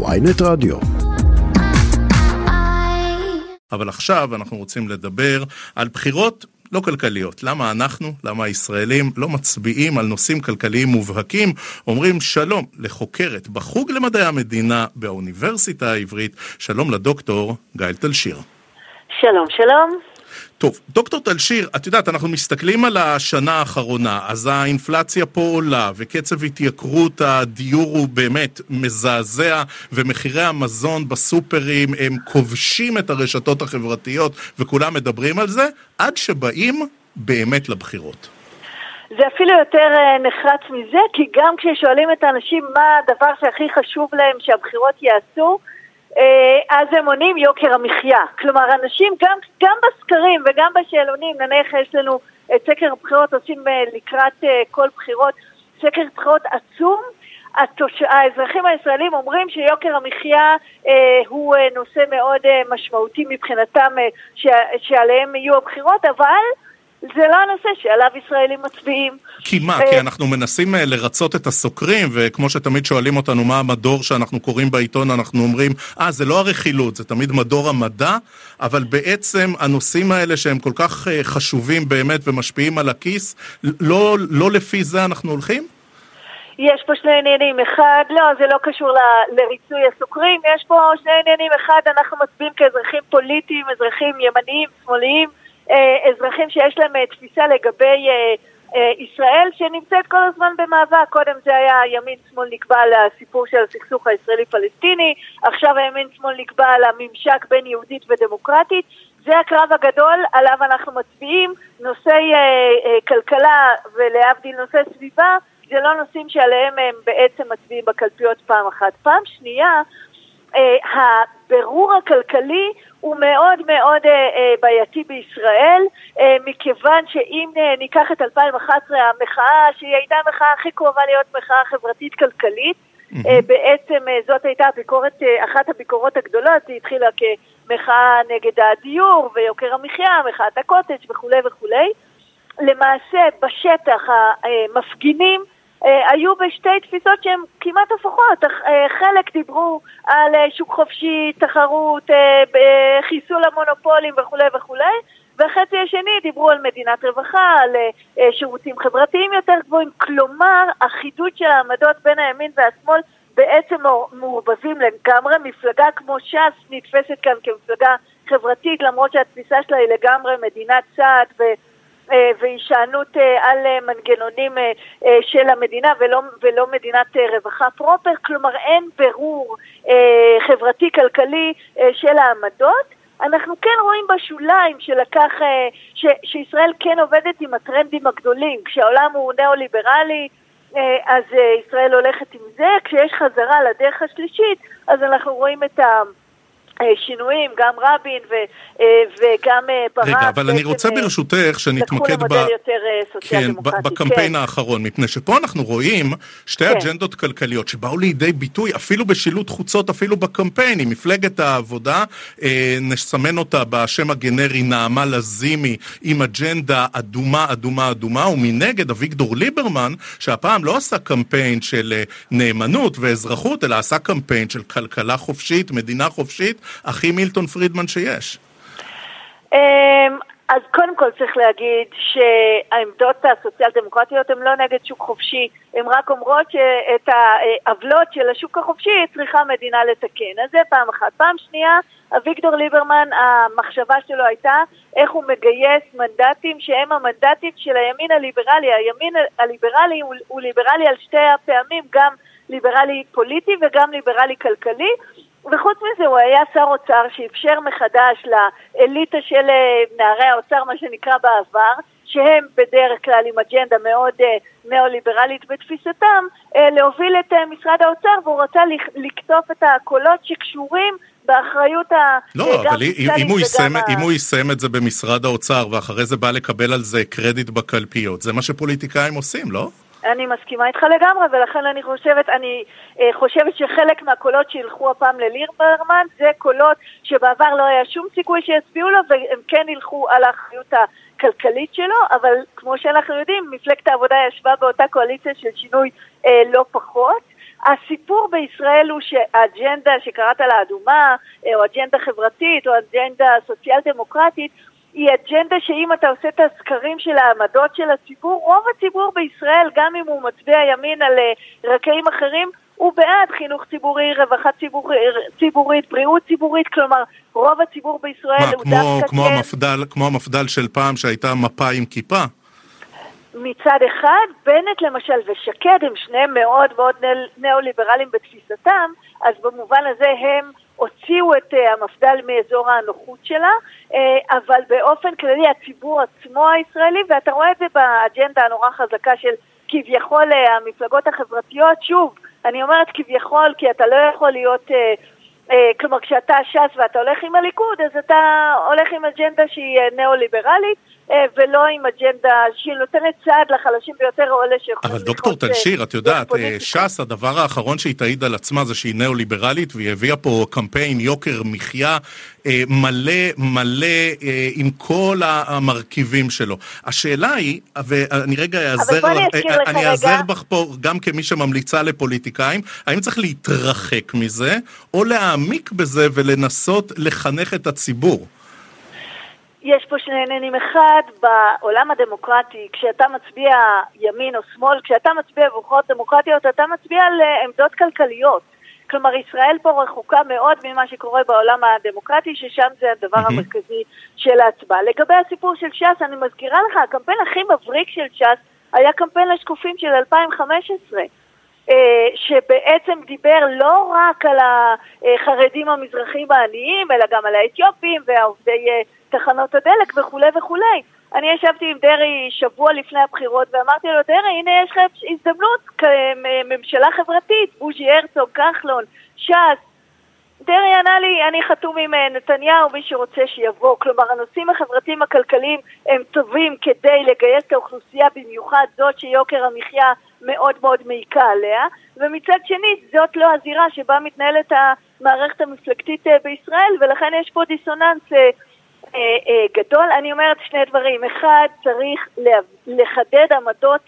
ויינט רדיו. אבל עכשיו אנחנו רוצים לדבר על בחירות לא כלכליות. למה אנחנו, למה הישראלים לא מצביעים על נושאים כלכליים מובהקים, אומרים שלום לחוקרת בחוג למדעי המדינה באוניברסיטה העברית, שלום לדוקטור גאל תלשיר. שלום, שלום. טוב, דוקטור טלשיר, את יודעת, אנחנו מסתכלים על השנה האחרונה, אז האינפלציה פה עולה, וקצב התייקרות הדיור הוא באמת מזעזע, ומחירי המזון בסופרים הם כובשים את הרשתות החברתיות, וכולם מדברים על זה, עד שבאים באמת לבחירות. זה אפילו יותר אה, נחרץ מזה, כי גם כששואלים את האנשים מה הדבר שהכי חשוב להם שהבחירות יעשו, אז הם עונים יוקר המחיה. כלומר, אנשים גם, גם בסקרים וגם בשאלונים, נניח יש לנו את סקר הבחירות, עושים אה, לקראת אה, כל בחירות, סקר בחירות עצום, התוש... האזרחים הישראלים אומרים שיוקר המחיה אה, הוא אה, נושא מאוד אה, משמעותי מבחינתם אה, ש... שעליהם יהיו הבחירות, אבל זה לא הנושא שעליו ישראלים מצביעים. כי מה? כי אנחנו מנסים אה, לרצות את הסוקרים, וכמו שתמיד שואלים אותנו מה המדור שאנחנו קוראים בעיתון, אנחנו אומרים, אה, זה לא הרכילות, זה תמיד מדור המדע, אבל בעצם הנושאים האלה שהם כל כך אה, חשובים באמת ומשפיעים על הכיס, לא, לא לפי זה אנחנו הולכים? יש פה שני עניינים, אחד, לא, זה לא קשור ל, לריצוי הסוקרים, יש פה שני עניינים, אחד, אנחנו מצביעים כאזרחים פוליטיים, אזרחים ימניים, שמאליים, אה, אזרחים שיש להם אה, תפיסה לגבי אה, ישראל שנמצאת כל הזמן במאבק, קודם זה היה ימין-שמאל נקבע על הסיפור של הסכסוך הישראלי-פלסטיני, עכשיו הימין-שמאל נקבע על הממשק בין יהודית ודמוקרטית, זה הקרב הגדול עליו אנחנו מצביעים, נושאי אה, אה, כלכלה ולהבדיל נושאי סביבה זה לא נושאים שעליהם הם בעצם מצביעים בקלפיות פעם אחת. פעם שנייה, אה, הבירור הכלכלי הוא מאוד מאוד אה, אה, בעייתי בישראל, אה, מכיוון שאם אה, ניקח את 2011, המחאה, שהיא הייתה המחאה הכי קרובה להיות מחאה חברתית-כלכלית, mm-hmm. אה, בעצם אה, זאת הייתה הביקורת, אה, אחת הביקורות הגדולות, היא התחילה כמחאה נגד הדיור ויוקר המחיה, מחאת הקוטג' וכולי וכולי. למעשה בשטח המפגינים אה, היו בשתי תפיסות שהן כמעט הפוכות. אה, חלק דיברו על אה, שוק חופשי, תחרות, חיסול המונופולים וכולי וכולי, והחצי השני דיברו על מדינת רווחה, על שירותים חברתיים יותר גבוהים. כלומר, החידוד של העמדות בין הימין והשמאל בעצם מעורבבים לגמרי. מפלגה כמו ש"ס נתפסת כאן כמפלגה חברתית, למרות שהתפיסה שלה היא לגמרי מדינת צעד ו... אה, והישענות אה, על אה, מנגנונים של המדינה ולא, ולא מדינת רווחה פרופר, כלומר אין ברור חברתי-כלכלי של העמדות. אנחנו כן רואים בשוליים שלקח, ש, שישראל כן עובדת עם הטרנדים הגדולים. כשהעולם הוא ניאו-ליברלי, אז ישראל הולכת עם זה, כשיש חזרה לדרך השלישית, אז אנחנו רואים את ה... אה, שינויים, גם רבין ו, אה, וגם אה, ברק. רגע, אבל אני רוצה ברשותך שנתמקד ב... כן, בקמפיין כן. האחרון, מפני שפה אנחנו רואים שתי כן. אג'נדות כלכליות שבאו לידי ביטוי אפילו בשילוט חוצות, אפילו בקמפיינים. מפלגת העבודה, נסמן אותה בשם הגנרי נעמה לזימי, עם אג'נדה אדומה, אדומה, אדומה, ומנגד אביגדור ליברמן, שהפעם לא עשה קמפיין של נאמנות ואזרחות, אלא עשה קמפיין של כלכלה חופשית, מדינה חופשית, הכי מילטון פרידמן שיש. אמ, אז קודם כל צריך להגיד שהעמדות הסוציאל דמוקרטיות הן לא נגד שוק חופשי, הן רק אומרות שאת העוולות של השוק החופשי צריכה המדינה לתקן. אז זה פעם אחת. פעם שנייה, אביגדור ליברמן, המחשבה שלו הייתה איך הוא מגייס מנדטים שהם המנדטים של הימין הליברלי. הימין הליברלי הוא, הוא ליברלי על שתי הפעמים, גם ליברלי פוליטי וגם ליברלי כלכלי. וחוץ מזה הוא היה שר אוצר שאפשר מחדש לאליטה של אה, נערי האוצר, מה שנקרא בעבר, שהם בדרך כלל עם אג'נדה מאוד uh, ניאו-ליברלית בתפיסתם, uh, להוביל את uh, משרד האוצר, והוא רצה לקטוף את הקולות שקשורים באחריות ה... לא, אבל אם, הוא יסיים, ה... אם הוא יסיים את זה במשרד האוצר, ואחרי זה בא לקבל על זה קרדיט בקלפיות, זה מה שפוליטיקאים עושים, לא? אני מסכימה איתך לגמרי, ולכן אני חושבת, אני אה, חושבת שחלק מהקולות שילכו הפעם לליברמן זה קולות שבעבר לא היה שום סיכוי שיצביעו לו, והם כן ילכו על האחריות הכלכלית שלו, אבל כמו שאנחנו יודעים, מפלגת העבודה ישבה באותה קואליציה של שינוי אה, לא פחות. הסיפור בישראל הוא שהאג'נדה שקראת לה אדומה, או אג'נדה חברתית, או אג'נדה סוציאל דמוקרטית, היא אג'נדה שאם אתה עושה את הסקרים של העמדות של הציבור, רוב הציבור בישראל, גם אם הוא מצביע ימין על רקעים אחרים, הוא בעד חינוך ציבורי, רווחה ציבור, ציבורית, בריאות ציבורית, כלומר רוב הציבור בישראל מה, הוא כמו, דווקא כמו כן... המפד"ל, כמו המפד"ל של פעם שהייתה מפה עם כיפה? מצד אחד, בנט למשל ושקד הם שניהם מאוד מאוד ניאו-ליברליים בתפיסתם, אז במובן הזה הם הוציאו את uh, המפד"ל מאזור הנוחות שלה, uh, אבל באופן כללי הציבור עצמו הישראלי, ואתה רואה את זה באג'נדה הנורא חזקה של כביכול uh, המפלגות החברתיות, שוב, אני אומרת כביכול כי אתה לא יכול להיות... כלומר, כשאתה ש"ס ואתה הולך עם הליכוד, אז אתה הולך עם אג'נדה שהיא ניאו-ליברלית, אה, ולא עם אג'נדה שהיא נותנת צעד לחלשים ביותר או אלה שיכולים... אבל דוקטור תלשיר, את יודעת, אה, ש"ס, הדבר האחרון שהיא תעיד על עצמה זה שהיא ניאו-ליברלית, והיא הביאה פה קמפיין יוקר מחיה אה, מלא מלא עם כל המרכיבים שלו. השאלה היא, ואני רגע אעזר, אני אעזר בך פה גם כמי שממליצה לפוליטיקאים, האם צריך להתרחק מזה, או להעמיק בזה ולנסות לחנך את הציבור? יש פה שני עניינים. אחד, בעולם הדמוקרטי, כשאתה מצביע ימין או שמאל, כשאתה מצביע בבחירות דמוקרטיות, אתה מצביע על אה, כלכליות. כלומר, ישראל פה רחוקה מאוד ממה שקורה בעולם הדמוקרטי, ששם זה הדבר mm-hmm. המרכזי של ההצבעה. לגבי הסיפור של ש"ס, אני מזכירה לך, הקמפיין הכי מבריק של ש"ס היה קמפיין לשקופים של 2015. אה, שבעצם דיבר לא רק על החרדים המזרחים העניים, אלא גם על האתיופים והעובדי אה, תחנות הדלק וכולי וכולי. אני ישבתי עם דרעי שבוע לפני הבחירות ואמרתי לו, דרעי, הנה יש לך הזדמנות כממשלה חברתית, בוז'י הרצוג, כחלון, ש"ס. דרעי ענה לי, אני חתום עם אה, נתניהו, מי שרוצה שיבוא. כלומר, הנושאים החברתיים הכלכליים הם טובים כדי לגייס את האוכלוסייה, במיוחד זאת שיוקר המחיה מאוד מאוד מעיקה עליה, ומצד שני, זאת לא הזירה שבה מתנהלת המערכת המפלגתית אה, בישראל, ולכן יש פה דיסוננס אה, גדול. אני אומרת שני דברים. אחד, צריך לחדד עמדות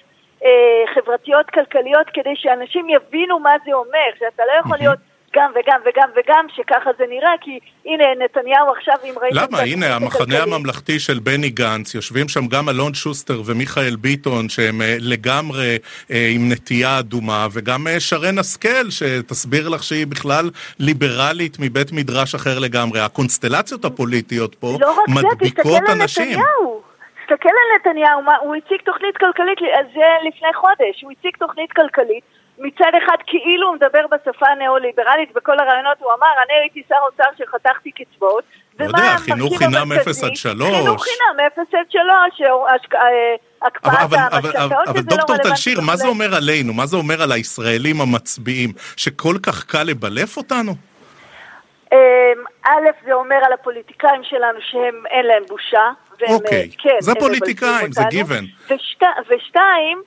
אה, חברתיות כלכליות כדי שאנשים יבינו מה זה אומר, שאתה לא יכול להיות... גם וגם וגם וגם, שככה זה נראה, כי הנה נתניהו עכשיו, אם ראיתם... למה? הנה, המחנה הממלכתי של בני גנץ, יושבים שם גם אלון שוסטר ומיכאל ביטון, שהם אה, לגמרי אה, עם נטייה אדומה, וגם אה, שרן השכל, שתסביר לך שהיא בכלל ליברלית מבית מדרש אחר לגמרי. הקונסטלציות הפוליטיות פה לא מדביקות אנשים. תסתכל על נתניהו, הוא הציג תוכנית כלכלית, זה לפני חודש, הוא הציג תוכנית כלכלית מצד אחד כאילו הוא מדבר בשפה הניאו-ליברלית, בכל הרעיונות הוא אמר, אני הייתי שר אוצר שחתכתי קצבאות. לא יודע, חינוך חינם 0 עד 3. חינוך חינם 0 עד 3, הקפאת המשכנתאות, אבל דוקטור תלשיר, מה זה אומר עלינו? מה זה אומר על הישראלים המצביעים? שכל כך קל לבלף אותנו? אמ, א', זה אומר על הפוליטיקאים שלנו שהם אין להם בושה. אוקיי, כן, זה פוליטיקאים, זה גיוון. ושתיים,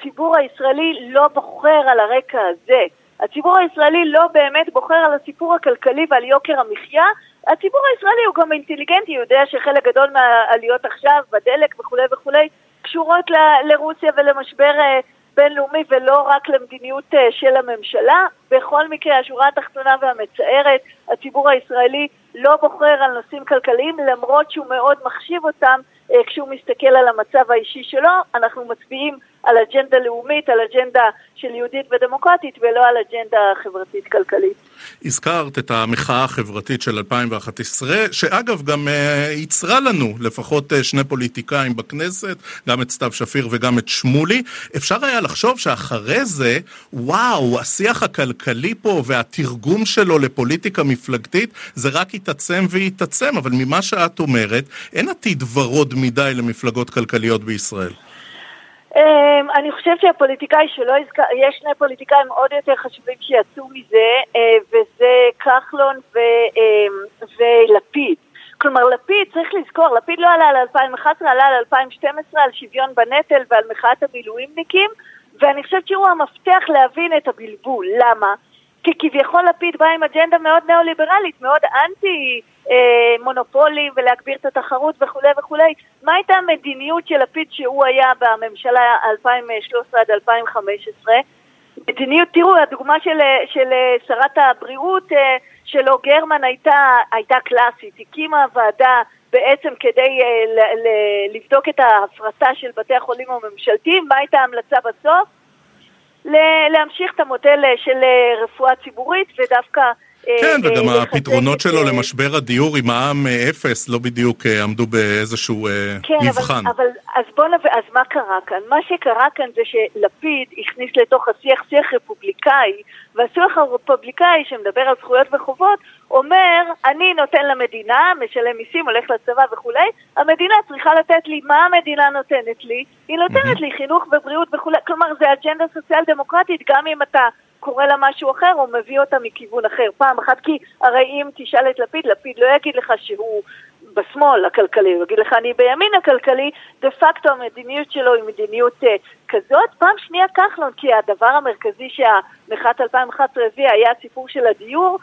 הציבור הישראלי לא בוחר על הרקע הזה. הציבור הישראלי לא באמת בוחר על הסיפור הכלכלי ועל יוקר המחיה. הציבור הישראלי הוא גם אינטליגנטי, הוא יודע שחלק גדול מהעליות עכשיו, בדלק וכולי וכולי, קשורות ל- לרוסיה ולמשבר אה, בינלאומי ולא רק למדיניות אה, של הממשלה. בכל מקרה, השורה התחתונה והמצערת, הציבור הישראלי לא בוחר על נושאים כלכליים למרות שהוא מאוד מחשיב אותם אה, כשהוא מסתכל על המצב האישי שלו. אנחנו מצביעים על אג'נדה לאומית, על אג'נדה של יהודית ודמוקרטית, ולא על אג'נדה חברתית-כלכלית. הזכרת את המחאה החברתית של 2011, שאגב גם uh, ייצרה לנו לפחות uh, שני פוליטיקאים בכנסת, גם את סתיו שפיר וגם את שמולי. אפשר היה לחשוב שאחרי זה, וואו, השיח הכלכלי פה והתרגום שלו לפוליטיקה מפלגתית, זה רק יתעצם ויתעצם, אבל ממה שאת אומרת, אין עתיד ורוד מדי למפלגות כלכליות בישראל. Um, אני חושבת שהפוליטיקאי שלא הזכר, יש שני פוליטיקאים עוד יותר חשובים שיצאו מזה, uh, וזה כחלון ו, uh, ולפיד. כלומר, לפיד, צריך לזכור, לפיד לא עלה על 2011, עלה על 2012, על שוויון בנטל ועל מחאת המילואימניקים, ואני חושבת שהוא המפתח להבין את הבלבול. למה? כי כביכול לפיד בא עם אג'נדה מאוד ניאו-ליברלית, מאוד אנטי אה, מונופולים ולהגביר את התחרות וכולי וכולי. מה הייתה המדיניות של לפיד שהוא היה בממשלה 2013 עד 2015? מדיניות, תראו, הדוגמה של, של שרת הבריאות שלו, גרמן, הייתה, הייתה קלאסית. הקימה ועדה בעצם כדי ל, לבדוק את ההפרטה של בתי החולים הממשלתיים. מה הייתה ההמלצה בסוף? להמשיך את המודל של רפואה ציבורית ודווקא אה, כן, וגם הפתרונות שלו למשבר הדיור עם מע"מ אפס לא בדיוק אה, עמדו באיזשהו אה, כן, מבחן. כן, אבל אז בוא נב... אז מה קרה כאן? מה שקרה כאן זה שלפיד הכניס לתוך השיח שיח רפובליקאי, והשיח הרפובליקאי שמדבר על זכויות וחובות אומר, אני נותן למדינה, משלם מיסים, הולך לצבא וכולי, המדינה צריכה לתת לי, מה המדינה נותנת לי? היא נותנת לי חינוך ובריאות וכולי, כלומר זה אג'נדה סוציאל דמוקרטית, גם אם אתה קורא לה משהו אחר או מביא אותה מכיוון אחר. פעם אחת כי הרי אם תשאל את לפיד, לפיד לא יגיד לך שהוא בשמאל הכלכלי, הוא יגיד לך אני בימין הכלכלי, דה פקטו המדיניות שלו היא מדיניות uh, כזאת. פעם שנייה כחלון, כי הדבר המרכזי שהמחאת 2011 הביאה היה הסיפור של הדיור.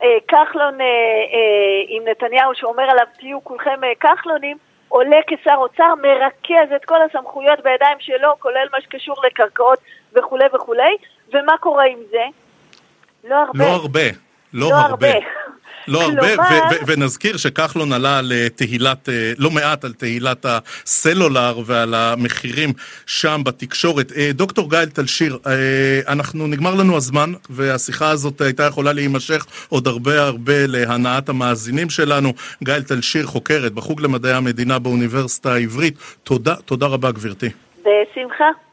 Uh, כחלון uh, uh, עם נתניהו שאומר עליו תהיו כולכם uh, כחלונים, עולה כשר אוצר, מרכז את כל הסמכויות בידיים שלו, כולל מה שקשור לקרקעות וכולי וכולי, ומה קורה עם זה? לא הרבה. לא הרבה. לא, לא הרבה. הרבה. לא הרבה, ונזכיר שכחלון עלה לתהילת, אה, לא מעט על תהילת הסלולר ועל המחירים שם בתקשורת. אה, דוקטור גאל תלשיר, אה, אנחנו, נגמר לנו הזמן, והשיחה הזאת הייתה יכולה להימשך עוד הרבה הרבה להנאת המאזינים שלנו. גאל תלשיר, חוקרת בחוג למדעי המדינה באוניברסיטה העברית. תודה, תודה רבה גברתי. בשמחה.